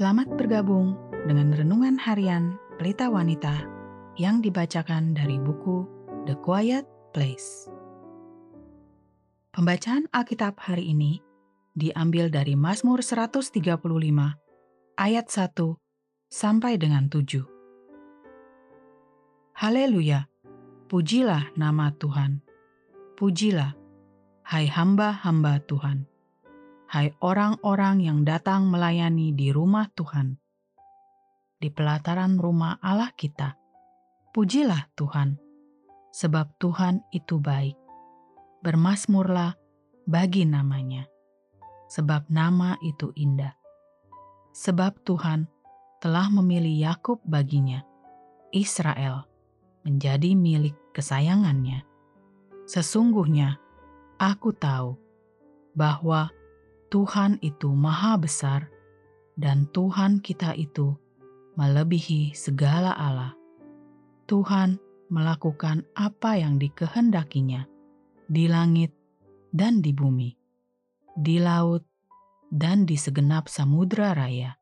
Selamat bergabung dengan renungan harian Pelita Wanita yang dibacakan dari buku The Quiet Place. Pembacaan Alkitab hari ini diambil dari Mazmur 135 ayat 1 sampai dengan 7. Haleluya, pujilah nama Tuhan. Pujilah, hai hamba-hamba Tuhan hai orang-orang yang datang melayani di rumah Tuhan, di pelataran rumah Allah kita. Pujilah Tuhan, sebab Tuhan itu baik. Bermasmurlah bagi namanya, sebab nama itu indah. Sebab Tuhan telah memilih Yakub baginya, Israel menjadi milik kesayangannya. Sesungguhnya aku tahu bahwa Tuhan itu maha besar dan Tuhan kita itu melebihi segala Allah. Tuhan melakukan apa yang dikehendakinya di langit dan di bumi, di laut dan di segenap samudra raya.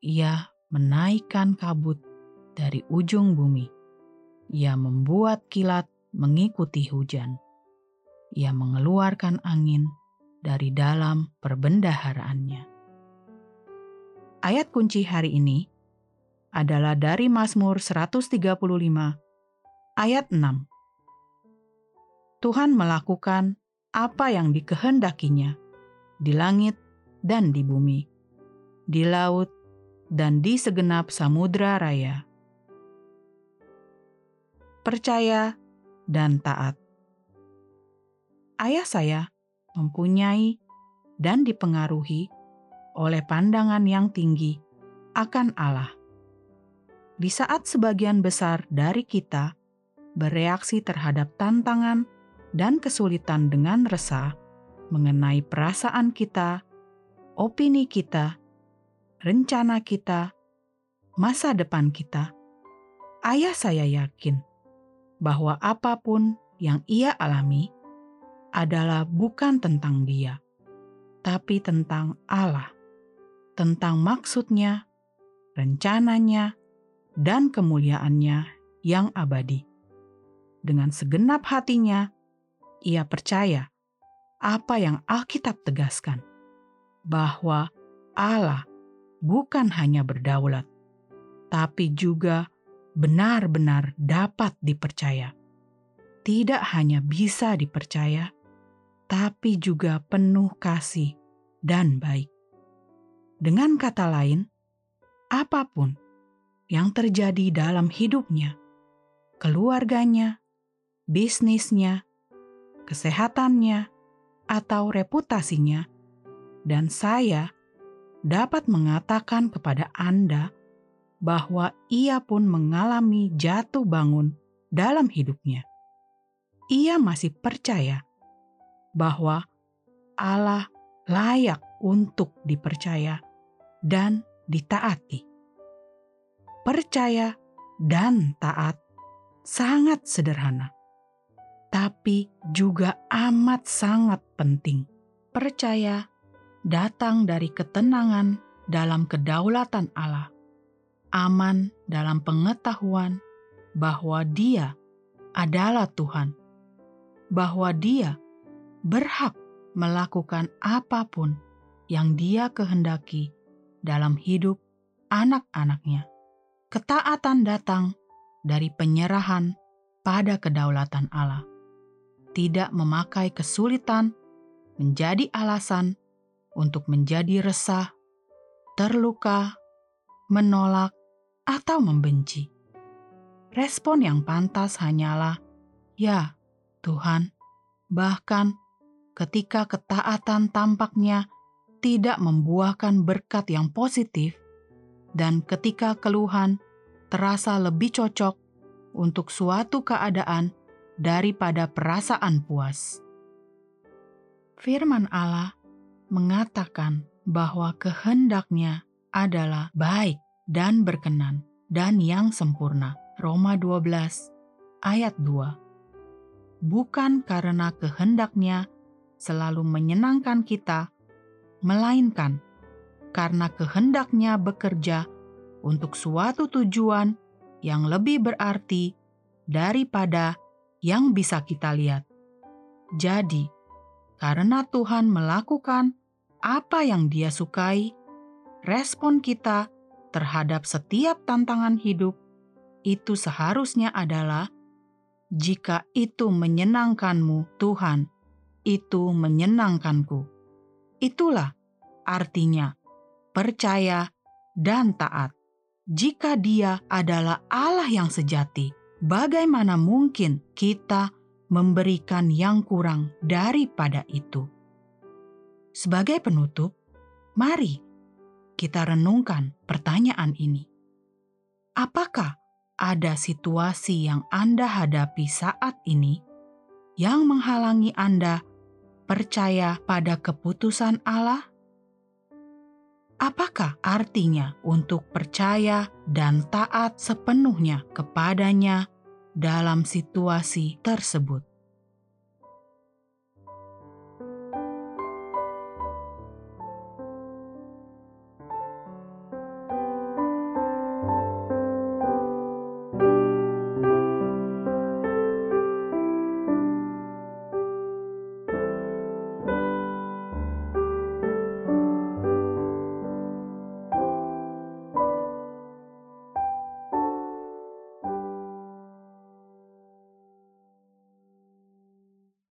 Ia menaikkan kabut dari ujung bumi. Ia membuat kilat mengikuti hujan. Ia mengeluarkan angin dari dalam perbendaharaannya. Ayat kunci hari ini adalah dari Mazmur 135 ayat 6. Tuhan melakukan apa yang dikehendakinya di langit dan di bumi, di laut dan di segenap samudra raya. Percaya dan taat. Ayah saya mempunyai dan dipengaruhi oleh pandangan yang tinggi akan Allah. Di saat sebagian besar dari kita bereaksi terhadap tantangan dan kesulitan dengan resah mengenai perasaan kita, opini kita, rencana kita, masa depan kita, ayah saya yakin bahwa apa pun yang ia alami adalah bukan tentang Dia, tapi tentang Allah, tentang maksudnya, rencananya, dan kemuliaannya yang abadi. Dengan segenap hatinya, ia percaya apa yang Alkitab tegaskan, bahwa Allah bukan hanya berdaulat, tapi juga benar-benar dapat dipercaya. Tidak hanya bisa dipercaya, tapi juga penuh kasih dan baik. Dengan kata lain, apa pun yang terjadi dalam hidupnya, keluarganya, bisnisnya, kesehatannya, atau reputasinya, dan saya dapat mengatakan kepada Anda bahwa ia pun mengalami jatuh bangun dalam hidupnya. Ia masih percaya bahwa Allah layak untuk dipercaya dan ditaati. Percaya dan taat sangat sederhana, tapi juga amat sangat penting. Percaya datang dari ketenangan dalam kedaulatan Allah, aman dalam pengetahuan bahwa Dia adalah Tuhan, bahwa Dia berhak melakukan apa pun yang dia kehendaki dalam hidup anak-anaknya. Ketaatan datang dari penyerahan pada kedaulatan Allah, tidak memakai kesulitan menjadi alasan untuk menjadi resah, terluka, menolak, atau membenci. Respon yang pantas hanyalah, "Ya, Tuhan." Bahkan ketika ketaatan tampaknya tidak membuahkan berkat yang positif, dan ketika keluhan terasa lebih cocok untuk suatu keadaan daripada perasaan puas. Firman Allah mengatakan bahwa kehendaknya adalah baik dan berkenan dan yang sempurna. Roma 12 ayat 2. Bukan karena kehendaknya selalu menyenangkan kita, melainkan karena kehendaknya bekerja untuk suatu tujuan yang lebih berarti daripada yang bisa kita lihat. Jadi, karena Tuhan melakukan apa yang Dia sukai, respon kita terhadap setiap tantangan hidup itu seharusnya adalah: "Jika itu menyenangkanmu, Tuhan, itu menyenangkanku." Itulah artinya percaya dan taat. Jika Dia adalah Allah yang sejati, bagaimana mungkin kita memberikan yang kurang daripada itu? Sebagai penutup, mari kita renungkan pertanyaan ini: apakah ada situasi yang Anda hadapi saat ini yang menghalangi Anda percaya pada keputusan Allah? Apakah artinya untuk percaya dan taat sepenuhnya kepadanya dalam situasi tersebut?